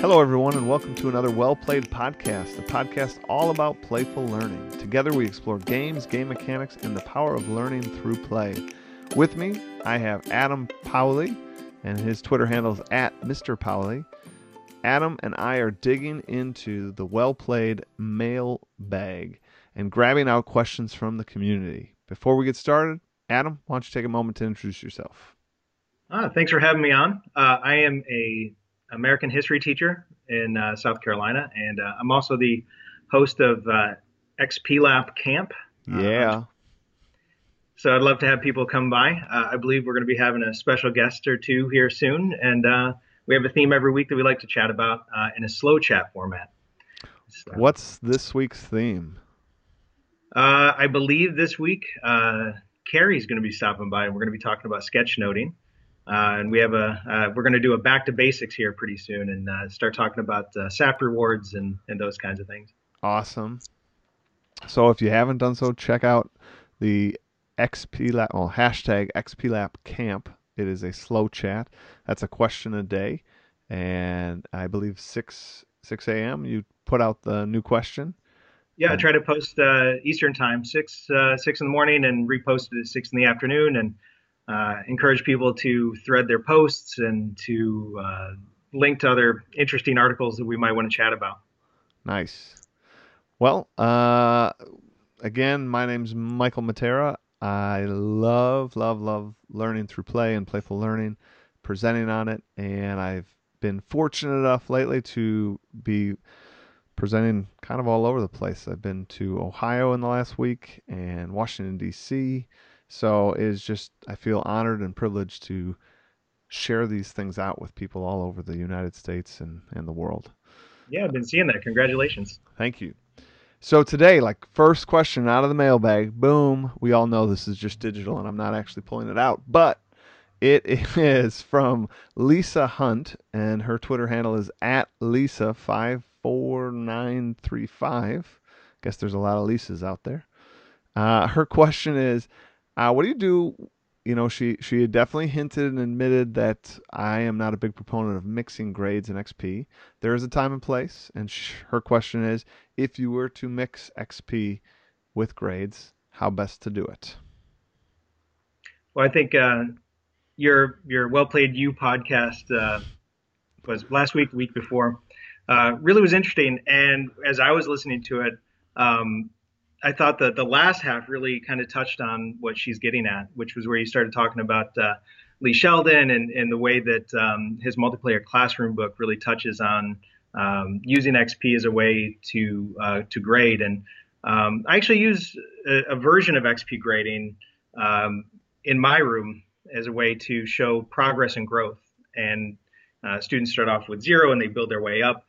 Hello, everyone, and welcome to another Well Played podcast, a podcast all about playful learning. Together, we explore games, game mechanics, and the power of learning through play. With me, I have Adam Powley, and his Twitter handle is at Mr. Powley. Adam and I are digging into the well played mail bag and grabbing out questions from the community. Before we get started, Adam, why don't you take a moment to introduce yourself? Ah, thanks for having me on. Uh, I am a American history teacher in uh, South Carolina, and uh, I'm also the host of uh, XP Lab Camp. Uh, yeah. so I'd love to have people come by. Uh, I believe we're going to be having a special guest or two here soon, and uh, we have a theme every week that we like to chat about in a slow chat format. So, What's this week's theme? I believe this week Carrie's going to be stopping by, and we're going to be talking about sketchnoting. Uh, and we have a uh, we're going to do a back to basics here pretty soon and uh, start talking about uh, SAP rewards and and those kinds of things. Awesome. So if you haven't done so, check out the XP Lab, well, hashtag XP Lab Camp. It is a slow chat. That's a question a day, and I believe six six a.m. You put out the new question. Yeah, I try to post uh, Eastern time, six uh, six in the morning, and repost it at six in the afternoon, and uh, encourage people to thread their posts and to uh, link to other interesting articles that we might want to chat about. Nice. Well, uh, again, my name's Michael Matera. I love, love, love learning through play and playful learning, presenting on it, and I've been fortunate enough lately to be presenting kind of all over the place. I've been to Ohio in the last week and Washington D.C. So it is just, I feel honored and privileged to share these things out with people all over the United States and, and the world. Yeah, I've been seeing that. Congratulations. Thank you. So today, like first question out of the mailbag, boom. We all know this is just digital and I'm not actually pulling it out, but it is from Lisa Hunt and her Twitter handle is at Lisa54935. Guess there's a lot of Lisas out there. Uh, her question is uh, what do you do? You know, she she definitely hinted and admitted that I am not a big proponent of mixing grades and XP. There is a time and place, and sh- her question is, if you were to mix XP with grades, how best to do it? Well, I think uh, your your well played you podcast uh, was last week, week before, uh, really was interesting. And as I was listening to it, um, I thought that the last half really kind of touched on what she's getting at, which was where you started talking about uh, Lee Sheldon and, and the way that um, his multiplayer classroom book really touches on um, using XP as a way to uh, to grade. And um, I actually use a, a, version of XP grading um, in my room as a way to show progress and growth. And uh, students start off with zero and they build their way up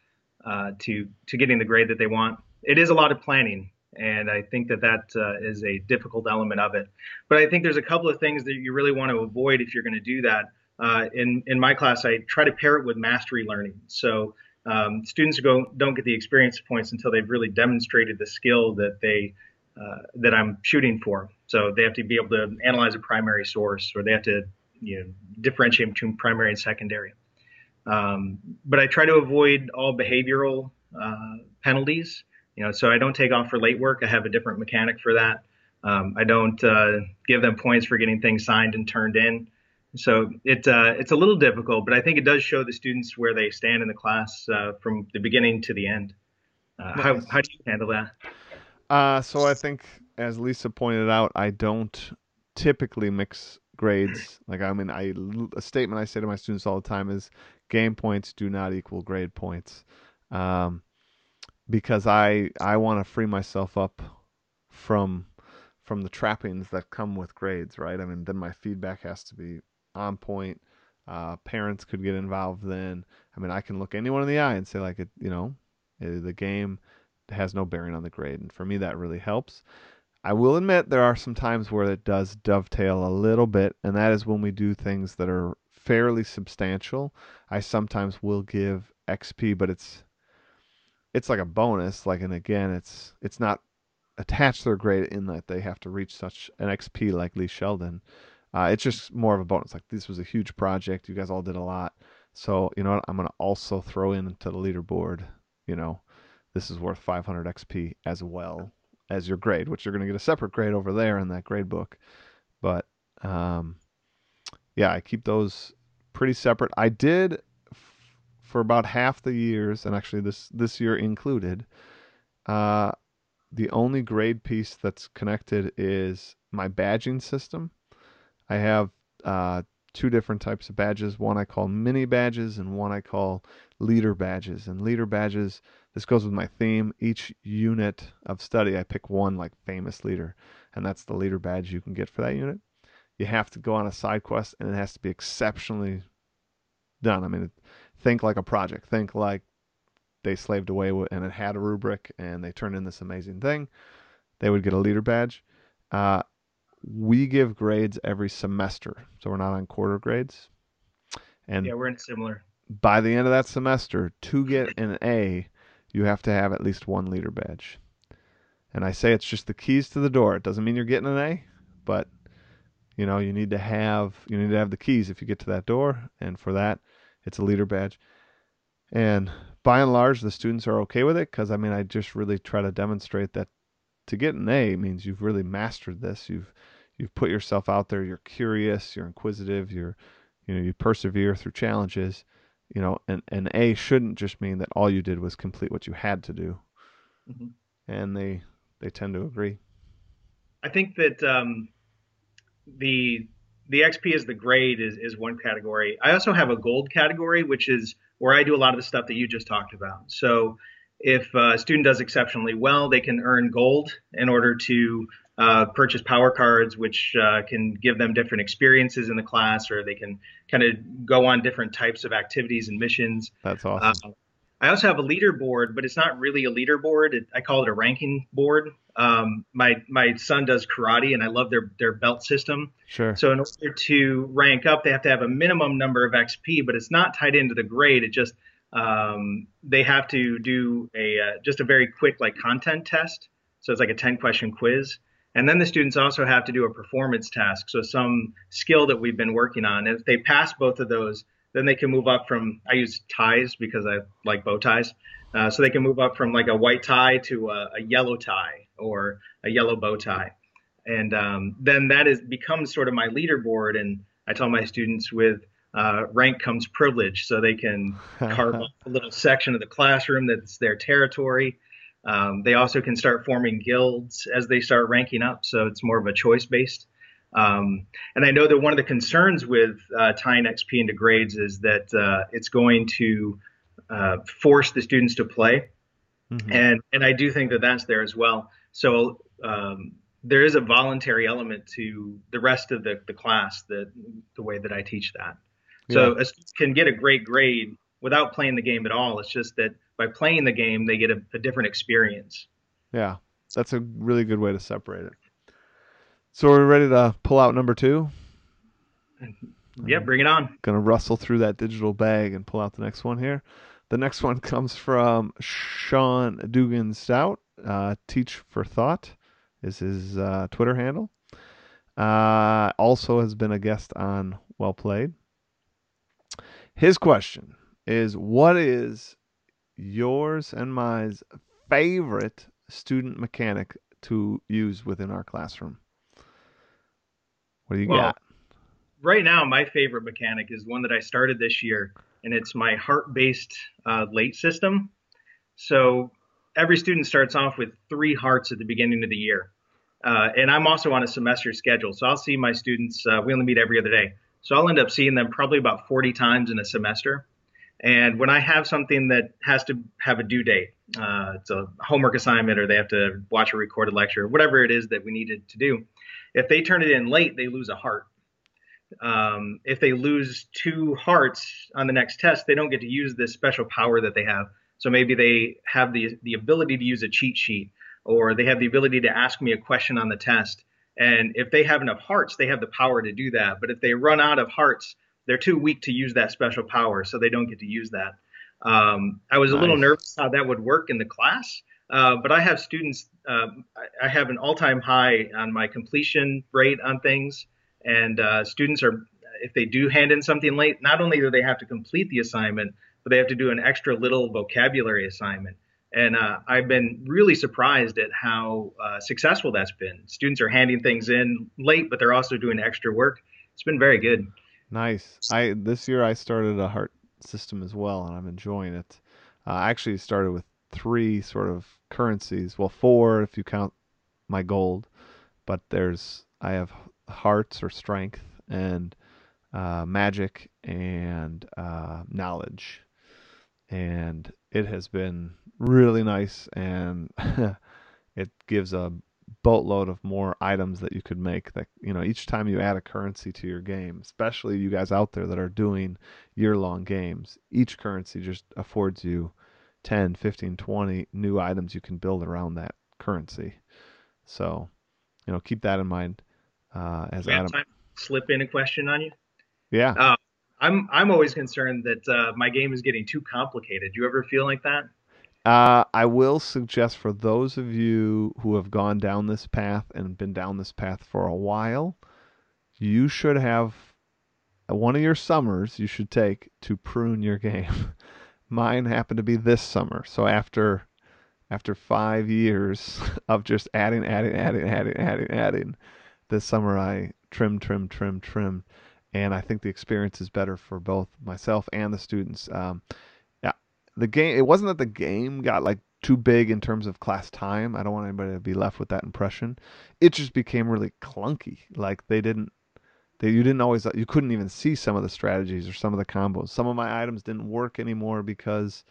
uh, to to getting the grade that they want. It is a lot of planning and I think that that uh, is a difficult element of it. But I think there's a couple of things that you really want to avoid if you're going to do that. Uh, in in my class, I try to pair it with mastery learning. So um, students go don't get the experience points until they've really demonstrated the skill that they uh, that I'm shooting for. So they have to be able to analyze a primary source, or they have to you know differentiate between primary and secondary. Um, but I try to avoid all behavioral uh, penalties. You know, so I don't take off for late work. I have a different mechanic for that. Um, I don't uh, give them points for getting things signed and turned in. So it uh, it's a little difficult, but I think it does show the students where they stand in the class uh, from the beginning to the end. Uh, how how do you handle that? Uh, so I think, as Lisa pointed out, I don't typically mix grades. Like I mean, I a statement I say to my students all the time is, game points do not equal grade points. Um, because I I want to free myself up from from the trappings that come with grades, right? I mean, then my feedback has to be on point. Uh, parents could get involved then. I mean, I can look anyone in the eye and say like, it, you know, eh, the game has no bearing on the grade, and for me that really helps. I will admit there are some times where it does dovetail a little bit, and that is when we do things that are fairly substantial. I sometimes will give XP, but it's it's like a bonus. Like, and again, it's it's not attached to their grade in that they have to reach such an XP like Lee Sheldon. Uh, it's just more of a bonus. Like this was a huge project. You guys all did a lot, So you know what? I'm gonna also throw in into the leaderboard. You know, this is worth 500 XP as well as your grade, which you're gonna get a separate grade over there in that grade book. But um, yeah, I keep those pretty separate. I did for about half the years, and actually this this year included. Uh, the only grade piece that's connected is my badging system. I have uh, two different types of badges. One I call mini badges, and one I call leader badges. And leader badges, this goes with my theme. Each unit of study, I pick one like famous leader, and that's the leader badge you can get for that unit. You have to go on a side quest, and it has to be exceptionally done. I mean, think like a project. Think like they slaved away and it had a rubric and they turned in this amazing thing, they would get a leader badge. Uh, we give grades every semester, so we're not on quarter grades. And yeah, we're in similar. By the end of that semester, to get an A, you have to have at least one leader badge. And I say it's just the keys to the door. It doesn't mean you're getting an A, but you know you need to have you need to have the keys if you get to that door, and for that, it's a leader badge. And by and large, the students are okay with it because I mean, I just really try to demonstrate that to get an A means you've really mastered this. You've you've put yourself out there. You're curious. You're inquisitive. You're you know you persevere through challenges. You know, and an A shouldn't just mean that all you did was complete what you had to do. Mm-hmm. And they they tend to agree. I think that um, the the XP is the grade is, is one category. I also have a gold category, which is where I do a lot of the stuff that you just talked about. So if a student does exceptionally well, they can earn gold in order to uh, purchase power cards, which uh, can give them different experiences in the class, or they can kind of go on different types of activities and missions. That's awesome. Uh, I also have a leaderboard, but it's not really a leaderboard. It, I call it a ranking board. Um, my my son does karate, and I love their their belt system. Sure. So in order to rank up, they have to have a minimum number of XP, but it's not tied into the grade. It just um, they have to do a uh, just a very quick like content test. So it's like a 10 question quiz. And then the students also have to do a performance task. So some skill that we've been working on. If they pass both of those, then they can move up from, I use ties because I like bow ties. Uh, so they can move up from like a white tie to a, a yellow tie or a yellow bow tie. And um, then that is becomes sort of my leaderboard. And I tell my students with uh, rank comes privilege. So they can carve off a little section of the classroom that's their territory. Um, they also can start forming guilds as they start ranking up. So it's more of a choice based. Um, and I know that one of the concerns with uh, tying XP into grades is that uh, it's going to uh, force the students to play, mm-hmm. and and I do think that that's there as well. So um, there is a voluntary element to the rest of the, the class that the way that I teach that. So a student can get a great grade without playing the game at all. It's just that by playing the game, they get a, a different experience. Yeah, that's a really good way to separate it. So we're we ready to pull out number two? Yeah, bring it on. Gonna rustle through that digital bag and pull out the next one here. The next one comes from Sean Dugan Stout. Uh, Teach for Thought is his uh, Twitter handle. Uh, also has been a guest on Well Played. His question is What is yours and my favorite student mechanic to use within our classroom? What do you well, got? Right now, my favorite mechanic is one that I started this year, and it's my heart-based uh, late system. So every student starts off with three hearts at the beginning of the year. Uh, and I'm also on a semester schedule. So I'll see my students, uh, we only meet every other day. So I'll end up seeing them probably about 40 times in a semester. And when I have something that has to have a due date, uh, it's a homework assignment or they have to watch a recorded lecture, whatever it is that we needed to do, if they turn it in late, they lose a heart. Um, if they lose two hearts on the next test, they don't get to use this special power that they have. So maybe they have the the ability to use a cheat sheet, or they have the ability to ask me a question on the test. And if they have enough hearts, they have the power to do that. But if they run out of hearts, they're too weak to use that special power, so they don't get to use that. Um, I was nice. a little nervous how that would work in the class, uh, but I have students. Uh, I have an all-time high on my completion rate on things, and uh, students are. if they do hand in something late, not only do they have to complete the assignment, but they have to do an extra little vocabulary assignment. And uh, I've been really surprised at how uh, successful that's been. Students are handing things in late, but they're also doing extra work. It's been very good. Nice. I this year I started a heart system as well, and I'm enjoying it. Uh, I actually started with three sort of currencies. Well, four if you count my gold, but there's I have hearts or strength and uh, magic and uh, knowledge, and it has been really nice, and it gives a boatload of more items that you could make that you know each time you add a currency to your game especially you guys out there that are doing year long games each currency just affords you 10 15 20 new items you can build around that currency so you know keep that in mind uh, as Adam slip in a question on you yeah uh, I'm I'm always concerned that uh, my game is getting too complicated. Do you ever feel like that? Uh, I will suggest for those of you who have gone down this path and been down this path for a while, you should have one of your summers you should take to prune your game. Mine happened to be this summer. So after after five years of just adding, adding, adding, adding, adding, adding, this summer I trim, trim, trim, trim, and I think the experience is better for both myself and the students. Um, the game it wasn't that the game got like too big in terms of class time. I don't want anybody to be left with that impression. It just became really clunky. Like they didn't they you didn't always you couldn't even see some of the strategies or some of the combos. Some of my items didn't work anymore because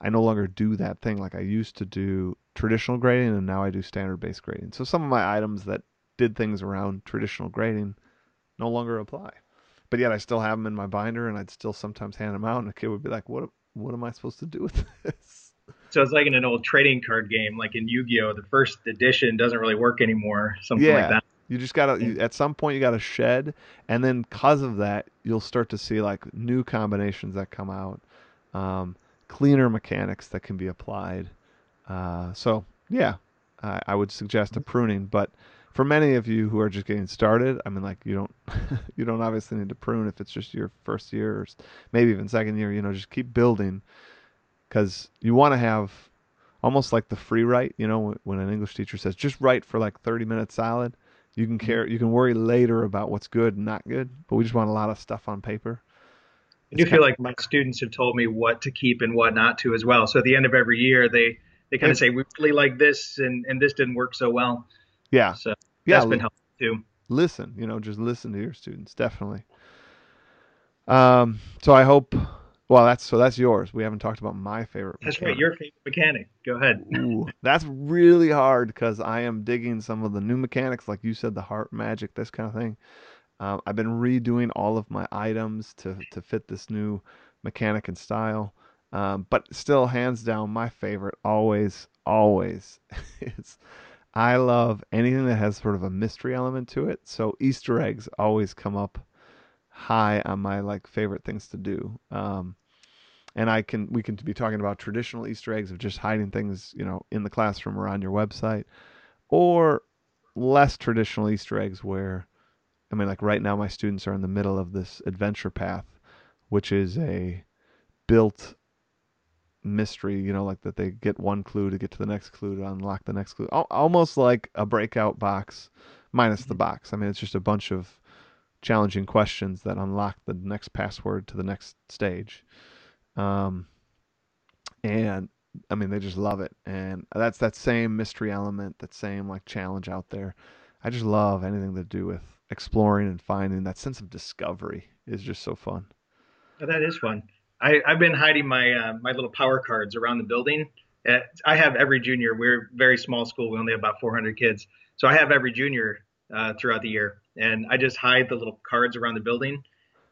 I no longer do that thing like I used to do traditional grading and now I do standard base grading. So some of my items that did things around traditional grading no longer apply. But yet I still have them in my binder and I'd still sometimes hand them out and a kid would be like, "What what am I supposed to do with this? So it's like in an old trading card game, like in Yu-Gi-Oh, the first edition doesn't really work anymore, something yeah. like that. You just gotta you, at some point you gotta shed, and then because of that, you'll start to see like new combinations that come out, um, cleaner mechanics that can be applied. Uh, so yeah, I, I would suggest a pruning, but for many of you who are just getting started, I mean, like you don't, you don't obviously need to prune if it's just your first year or maybe even second year. You know, just keep building because you want to have almost like the free write. You know, when an English teacher says just write for like 30 minutes solid, you can care, you can worry later about what's good and not good. But we just want a lot of stuff on paper. I do feel like my students have told me what to keep and what not to as well. So at the end of every year, they they kind of say we really like this and and this didn't work so well. Yeah. So yeah, that's been helpful too. Listen, you know, just listen to your students, definitely. Um, so I hope. Well, that's so that's yours. We haven't talked about my favorite. That's mechanic. right, your favorite mechanic. Go ahead. Ooh, that's really hard because I am digging some of the new mechanics, like you said, the heart magic, this kind of thing. Um, I've been redoing all of my items to to fit this new mechanic and style. Um, but still, hands down, my favorite always, always is I love anything that has sort of a mystery element to it. So Easter eggs always come up high on my like favorite things to do. Um, and I can we can be talking about traditional Easter eggs of just hiding things, you know, in the classroom or on your website, or less traditional Easter eggs where, I mean, like right now my students are in the middle of this adventure path, which is a built mystery, you know, like that they get one clue to get to the next clue to unlock the next clue. Almost like a breakout box minus the mm-hmm. box. I mean, it's just a bunch of challenging questions that unlock the next password to the next stage. Um, and I mean, they just love it. And that's that same mystery element, that same like challenge out there. I just love anything to do with exploring and finding that sense of discovery is just so fun. Oh, that is fun. I, I've been hiding my uh, my little power cards around the building. Uh, I have every junior. We're very small school. We only have about 400 kids, so I have every junior uh, throughout the year, and I just hide the little cards around the building.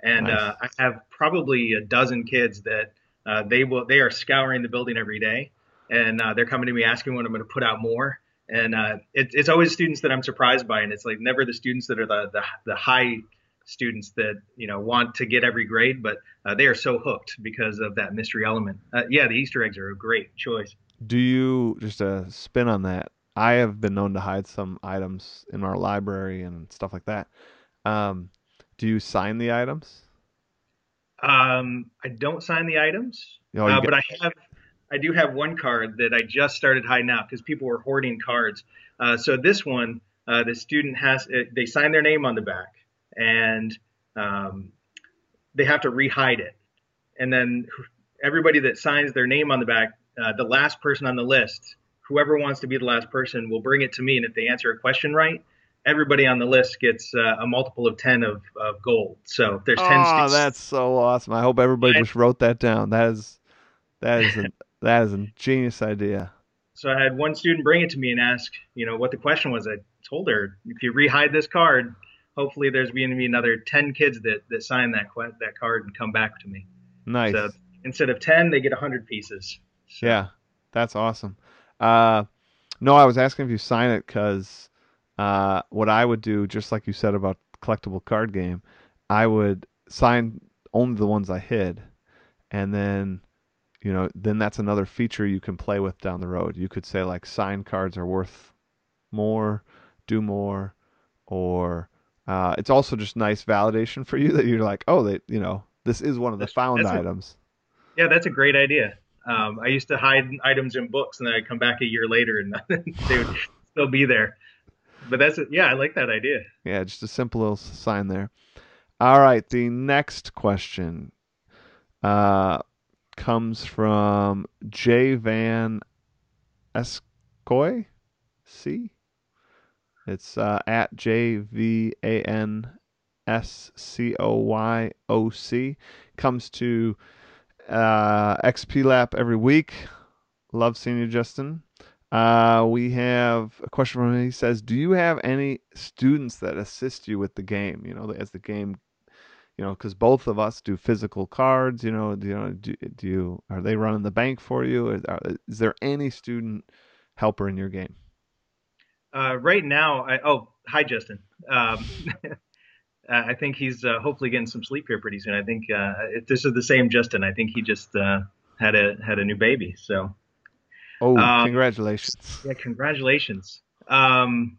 And nice. uh, I have probably a dozen kids that uh, they will they are scouring the building every day, and uh, they're coming to me asking when I'm going to put out more. And uh, it, it's always students that I'm surprised by, and it's like never the students that are the the, the high students that you know want to get every grade, but uh, they are so hooked because of that mystery element. Uh, yeah, the Easter eggs are a great choice. Do you just a spin on that? I have been known to hide some items in our library and stuff like that. Um, Do you sign the items? Um, I don't sign the items, Oh, uh, but I have. I do have one card that I just started hiding out because people were hoarding cards. Uh, so this one, uh, the student has uh, they sign their name on the back, and um, they have to rehide it. And then everybody that signs their name on the back, uh, the last person on the list, whoever wants to be the last person, will bring it to me. And if they answer a question right, everybody on the list gets uh, a multiple of ten of, of gold. So if there's ten. Oh, students- that's so awesome! I hope everybody Yeah. just wrote that down. That is, that is a that is a genius idea. So I had one student bring it to me and ask, you know, what the question was. I told her, if you rehide this card, hopefully there's going to be another 10 kids that, that sign that that card and come back to me. Nice. So instead of 10, they get 100 pieces. So, Yeah, that's awesome. Uh, no, I was asking if you sign it because uh, what I would do, just like you said about collectible card game, I would sign only the ones I hid, and then you know, then that's another feature you can play with down the road. You could say like signed cards are worth more, do more, or uh, it's also just nice validation for you that you're like, oh, they, you know, this is one of the That's- found that's a- items. Yeah, that's a great idea. Um, I used to hide items in books and then I'd come back a year later and they would still be there. But that's it. Yeah, I like that idea. Yeah, just a simple little sign there. All right, the next question uh, comes from J Van Escoy. C. It's uh, at J V A N S C O Y O C. Comes to uh, XP Lab every week. Love seeing you, Justin. Uh, we have a question from him. He says, "Do you have any students that assist you with the game? You know, as the game, you know, because both of us do physical cards. You know, do you know, do, do you are they running the bank for you? Is, is there any student helper in your game? Uh, right now, I, oh, hi, Justin. Um, I think he's uh, hopefully getting some sleep here pretty soon. I think uh, if this is the same Justin. I think he just uh, had a had a new baby. So Oh, Um, congratulations! yeah, congratulations. Um,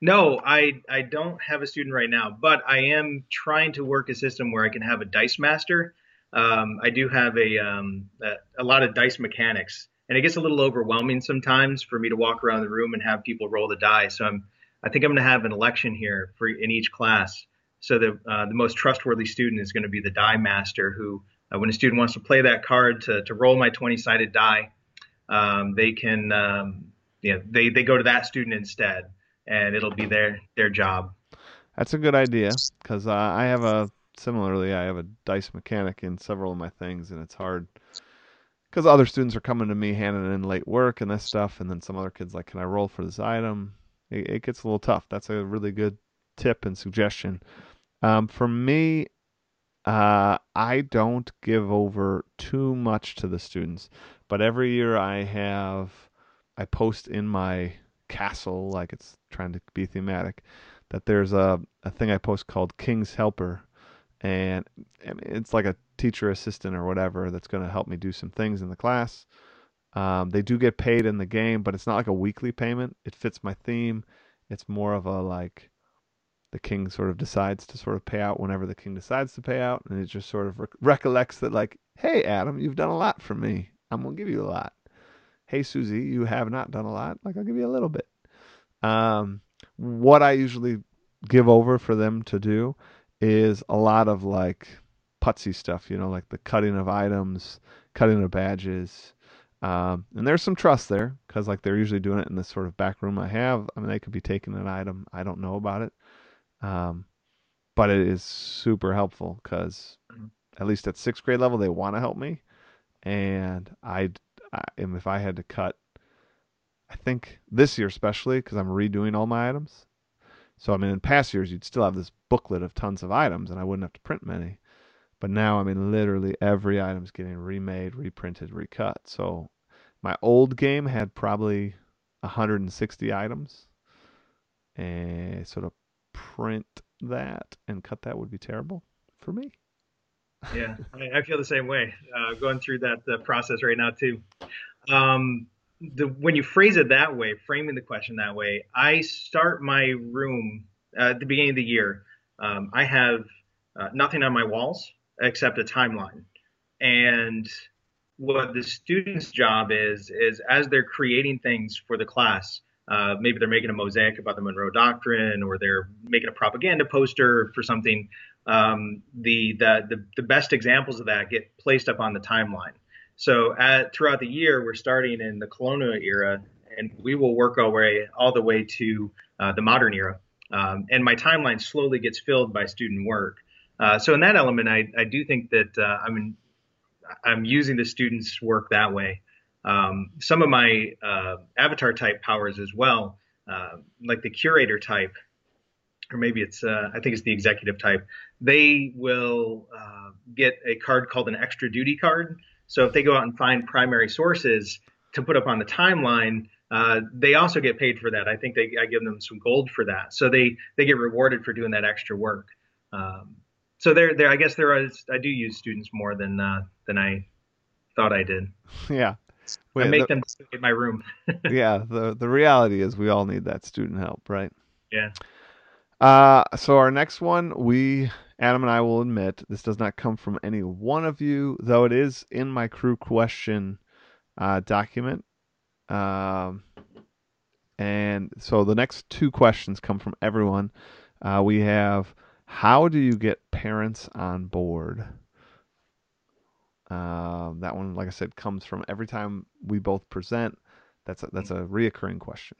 no, I I don't have a student right now, but I am trying to work a system where I can have a dice master. Um, I do have a, um, a a lot of dice mechanics, and it gets a little overwhelming sometimes for me to walk around the room and have people roll the die. So I'm I think I'm going to have an election here for in each class. So the uh, the most trustworthy student is going to be the die master, who uh, when a student wants to play that card to to roll my 20 sided die, um, they can um, know, they they go to that student instead, and it'll be their their job. That's a good idea because uh, I have a similarly I have a dice mechanic in several of my things, and it's hard because other students are coming to me handing in late work and this stuff, and then some other kids like, "Can I roll for this item?" It, it gets a little tough. That's a really good tip and suggestion. Um, for me, uh, I don't give over too much to the students, but every year I have I post in my castle like it's trying to be thematic that there's a, a thing I post called King's Helper, and it's like a teacher assistant or whatever that's going to help me do some things in the class. Um, they do get paid in the game, but it's not like a weekly payment. It fits my theme. It's more of a like the king sort of decides to sort of pay out whenever the king decides to pay out, and it just sort of rec- recollects that like, hey Adam, you've done a lot for me. I'm gonna give you a lot. Hey Susie, you have not done a lot. Like I'll give you a little bit. Um, what I usually give over for them to do is a lot of like putsy stuff, you know, like the cutting of items, cutting of badges. Um, and there's some trust there because like they're usually doing it in this sort of back room I have. I mean, they could be taking an item. I don't know about it. Um, but it is super helpful because Mhm. at least at sixth grade level, they want to help me. And I, I and if I had to cut, I think this year especially because I'm redoing all my items. So I mean, in past years you'd still have this booklet of tons of items, and I wouldn't have to print many. But now I mean, literally every item's getting remade, reprinted, recut. So my old game had probably 160 items, and sort of print that and cut that would be terrible for me. Yeah, I, I feel the same way. Uh, going through that uh, process right now too. Um, the when you phrase it that way, framing the question that way, I start my room uh, at the beginning of the year. Um, I have uh, nothing on my walls except a timeline. And what the student's job is is as they're creating things for the class. Uh, maybe they're making a mosaic about the Monroe Doctrine, or they're making a propaganda poster for something. Um, the, the, the the best examples of that get placed up on the timeline. So at, throughout the year, we're starting in the colonial era, and we will work our way all the way to uh, the modern era. Um, and my timeline slowly gets filled by student work. Uh, so in that element, I, I do think that uh, I'm I'm using the students' work that way. Um, some of my uh, avatar type powers as well, uh, like the curator type, or maybe it's uh, I think it's the executive type. They will get a card called an extra duty card. So if they go out and find primary sources to put up on the timeline, uh, they also get paid for that. I think they I give them some gold for that, so they they get rewarded for doing that extra work. Um, so there there I guess there is I do use students more than uh, than I thought I did. Yeah. Wait, I make the, them in my room. yeah, the the reality is we all need that student help, right? Yeah. Uh, so our next one, we Adam and I will admit this does not come from any one of you, though it is in my crew question uh, document. Um, and so the next two questions come from everyone. Uh, we have how do you get parents on board? Um, that one, like I said, comes from every time we both present. That's a, that's a reoccurring question.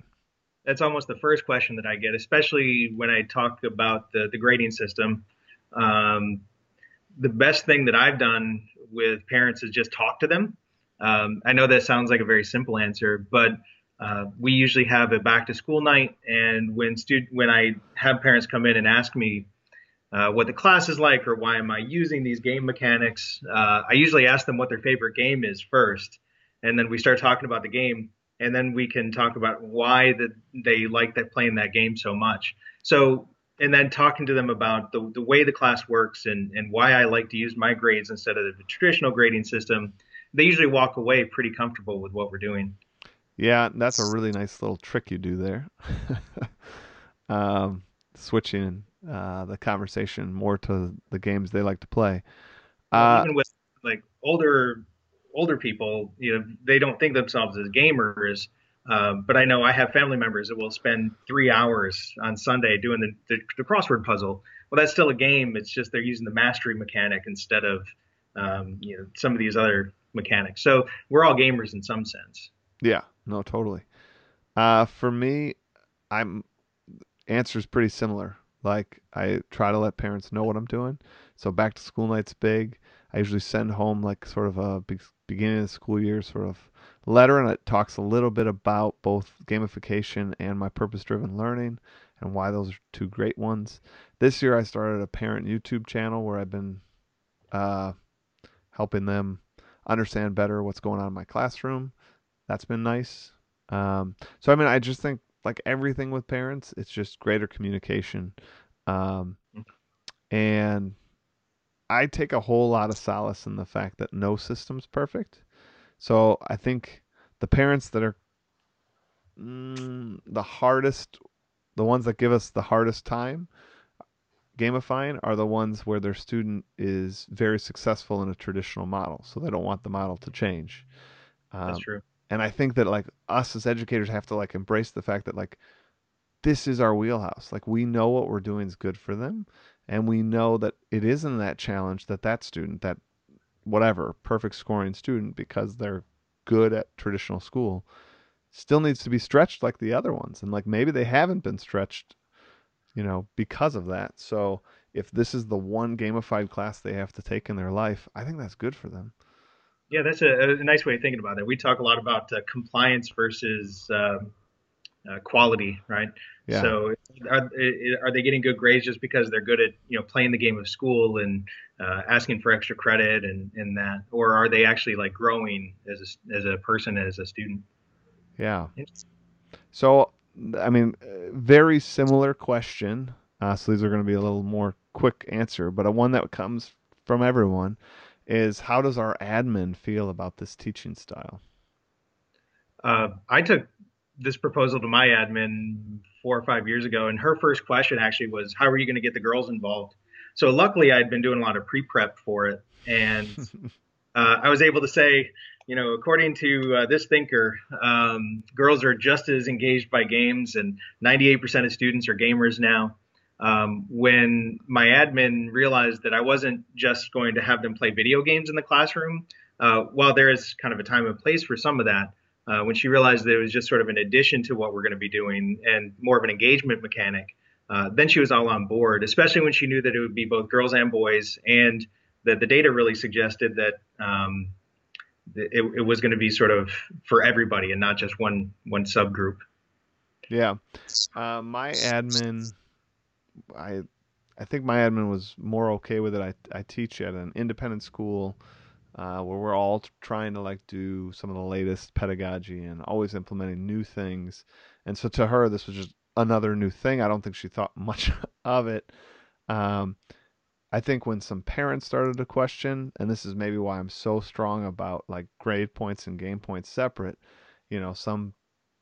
That's almost the first question that I get, especially when I talk about the, the grading system. Um, the best thing that I've done with parents is just talk to them. Um, I know that sounds like a very simple answer, but uh, we usually have a back to school night, and when student when I have parents come in and ask me uh, what the class is like or why am I using these game mechanics, uh, I usually ask them what their favorite game is first, and then we start talking about the game, and then we can talk about why they like that playing that game so much. So and then talking to them about the, the way the class works and, and why I like to use my grades instead of the traditional grading system, they usually walk away pretty comfortable with what we're doing. Yeah, that's a really nice little trick you do there. um, switching uh, the conversation more to the games they like to play. Uh, Even with like older older people, you know, they don't think themselves as gamers. Um, but I know I have family members that will spend three hours on Sunday doing the, the, the, crossword puzzle. Well, that's still a game. It's just they're using the mastery mechanic instead of um, you know some of these other mechanics. So we're all gamers in some sense. Yeah, no, totally. Uh, for me, I'm answer is pretty similar. Like I try to let parents know what I'm doing. So back to school night's big. I usually send home like sort of a beginning of the school year sort of letter, and it talks a little bit about both gamification and my purpose-driven learning and why those are two great ones. This year I started a parent YouTube channel where I've been uh, helping them understand better what's going on in my classroom. That's been nice. Um, so I mean, I just think like everything with parents, it's just greater communication. Um, and I take a whole lot of solace in the fact that no system's perfect. So I think the parents that are mm, the hardest, the ones that give us the hardest time gamifying are the ones where their student is very successful in a traditional model, so they don't want the model to change. Um, That's true. And I think that like us as educators have to like embrace the fact that like this is our wheelhouse. Like we know what we're doing is good for them, and we know that it isn't that challenge that that student, that whatever perfect scoring student, because they're good at traditional school, still needs to be stretched like the other ones, and like maybe they haven't been stretched you know, because of that. So if this is the one gamified class they have to take in their life, I think that's good for them. Yeah, that's a, a nice way of thinking about it. We talk a lot about uh, compliance versus uh, uh, quality, right? Yeah. So are, are they getting good grades just because they're good at you know playing the game of school and uh, asking for extra credit and, and that, or are they actually like growing as a, as a person as a student? Yeah. So I mean, very similar question. Uh, so these are going to be a little more quick answer, but a one that comes from everyone is how does our admin feel about this teaching style? Uh, I took this proposal to my admin four or five years ago, and her first question actually was, "How are you going to get the girls involved?" So luckily, I'd been doing a lot of pre prep for it, and uh, I was able to say, you know, according to uh, this thinker, um, girls are just as engaged by games, and 98% of students are gamers now. Um, when my admin realized that I wasn't just going to have them play video games in the classroom, uh, while there is kind of a time and place for some of that, uh, when she realized that it was just sort of an addition to what we're going to be doing and more of an engagement mechanic, uh, then she was all on board, especially when she knew that it would be both girls and boys, and that the data really suggested that um, it, it, was going to be sort of for everybody and not just one one subgroup. Yeah, uh, my admin, I I think my admin was more okay with it. I I teach at an independent school. Uh, where we're all trying to like do some of the latest pedagogy and always implementing new things. And so to her, this was just another new thing. I don't think she thought much of it. Um, I think when some parents started to question, and this is maybe why I'm so strong about like grade points and game points separate, you know, some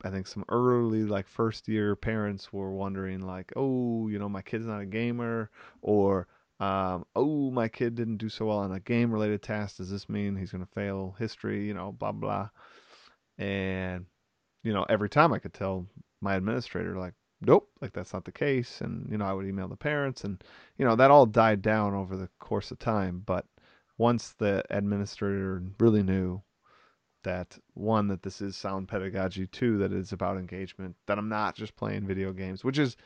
I think some early like first year parents were wondering like, oh, you know, my kid's not a gamer, or um, oh, my kid didn't do so well on a game related task. Does this mean he's going to fail history? You know, blah blah. And you know, every time I could tell my administrator like, nope, like that's not the case. And, you know, I would email the parents and, you know, that all died down over the course of time. But once the administrator really knew that one, that this is sound pedagogy, two, that it's about engagement, that I'm not just playing video games, which is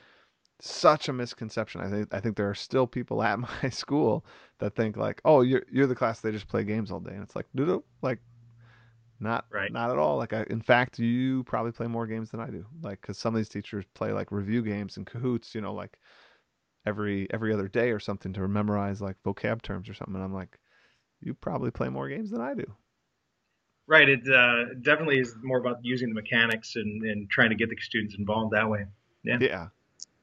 such a misconception. I think I think there are still people at my school that think like, oh, you're you're the class they just play games all day, and it's like, no, no, like not right. not at all. Like I, in fact, you probably play more games than I do. Like because some of these teachers play like review games and Kahoots you know, like every every other day or something to memorize like vocab terms or something. And I'm like, you probably play more games than I do. Right. It uh, definitely is more about using the mechanics and, and trying to get the students involved that way. Yeah. Yeah.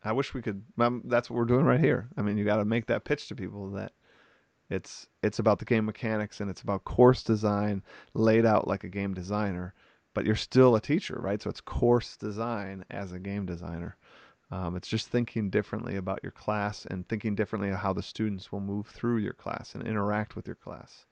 I wish we could. Um, that's what we're doing right here. I mean, you got to make that pitch to people that it's it's about the game mechanics and it's about course design laid out like a game designer, but you're still a teacher, right? So it's course design as a game designer. Um, it's just thinking differently about your class and thinking differently how the students will move through your class and interact with your class.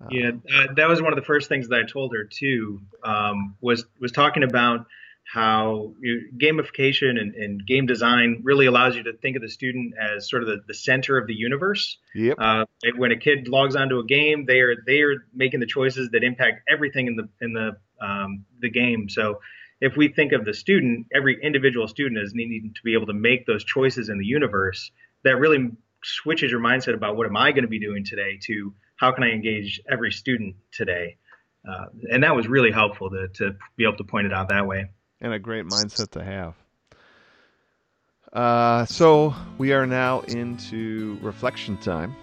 Um, yeah, uh, that was one of the first things that I told her too. Um, was was talking about how you, gamification and, and, game design really allows you to think of the student as sort of the, the center of the universe. Yep. Uh, when a kid logs onto a game, they are they are making the choices that impact everything in the in the um, the game. So if we think of the student, every individual student as needing to be able to make those choices in the universe, that really switches your mindset about what am I going to be doing today to how can I engage every student today. Uh, and that was really helpful to, to be able to point it out that way and a great mindset to have. Uh, so we are now into reflection time.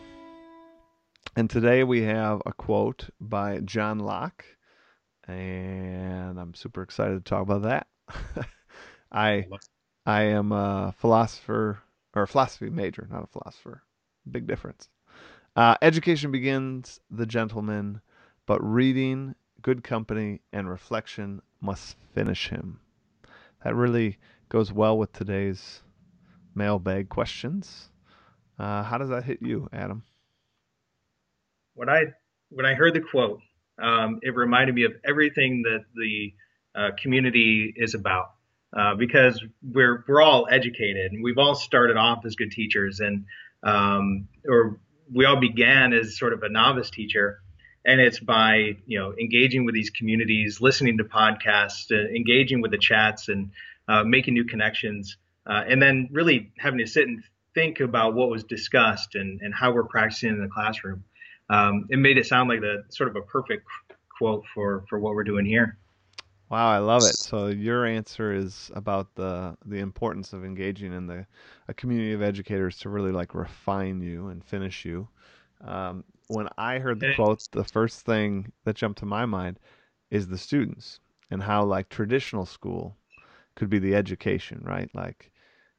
And today we have a quote by John Locke. And I'm super excited to talk about that. I I am a philosopher or a philosophy major, not a philosopher. Big difference. Uh, education begins the gentleman, but reading, good company, and reflection must finish him that really goes well with today's mailbag questions. Uh, how does that hit you, Adam? When I when I heard the quote, um, it reminded me of everything that the uh, community is about. Uh, because we're we're all educated and we've all started off as good teachers and um, or we all began as sort of a novice teacher and it's by you know engaging with these communities, listening to podcasts, uh, engaging with the chats, and uh, making new connections, uh, and then really having to sit and think about what was discussed and, and how we're practicing in the classroom. Um, it made it sound like the sort of a perfect quote for for what we're doing here. Wow, I love it. So your answer is about the the importance of engaging in the a community of educators to really like refine you and finish you. Um, when I heard the quotes, the first thing that jumped to my mind is the students and how like traditional school could be the education, right? Like,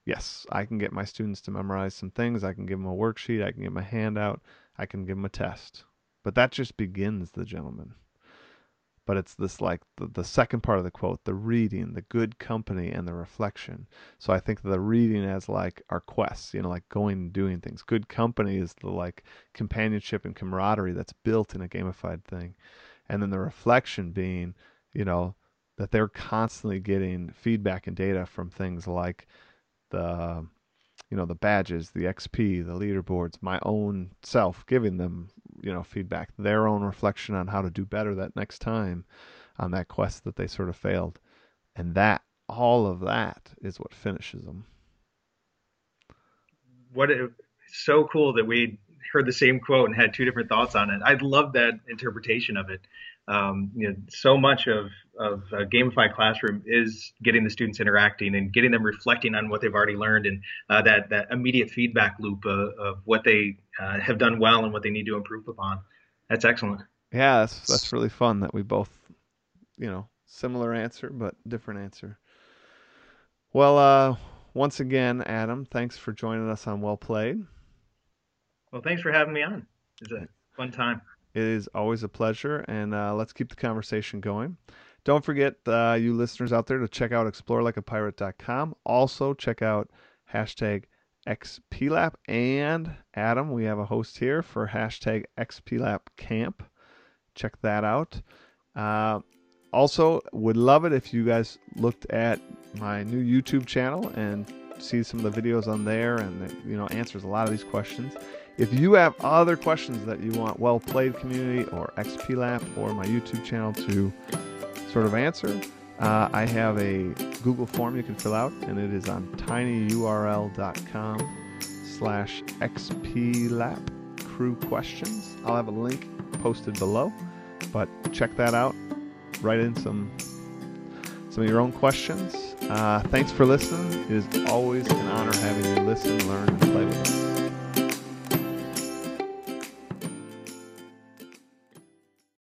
yes, I can get my students to memorize some things. I can give them a worksheet. I can give them a handout. I can give them a test. But that just begins the gentleman. But it's this like the, the second part of the quote the reading the good company and the reflection. So i think the reading as like our quests you know like going and doing things. Good company is the like companionship and camaraderie that's built in a gamified thing. And then the reflection being you know that they're constantly getting feedback and data from things like the you know the badges the xp the leaderboards my own self giving them you know feedback their own reflection on how to do better that next time on that quest that they sort of failed. And that all of that is what finishes them what it, so cool that we heard the same quote and had two different thoughts on it. I love that interpretation of it um, you know, so much of of a gamified classroom is getting the students interacting and getting them reflecting on what they've already learned and uh, that that immediate feedback loop uh, of what they uh, have done well and what they need to improve upon. That's excellent. Yeah, that's that's really fun that we both, you know, similar answer but different answer. Well, uh, once again, Adam, thanks for joining us on Well Played. Well, thanks for having me on. It's a fun time. It is always a pleasure, and uh, let's keep the conversation going. Don't forget, uh, you listeners out there, to check out explorelikeapirate.com. Also, check out hashtag XPLAP. And Adam, we have a host here for hashtag XPLAP Camp. Check that out. Uh, also, would love it if you guys looked at my new YouTube channel and see some of the videos on there and you know answers a lot of these questions. If you have other questions that you want Well Played Community or XPLAP or my YouTube channel to sort of answer, uh, I have a Google form you can fill out, and it is on tinyurl.com slash xplap crew questions. I'll have a link posted below, but check that out. Write in some some of your own questions. Uh, thanks for listening. It is always an honor having you listen, learn, and play with us.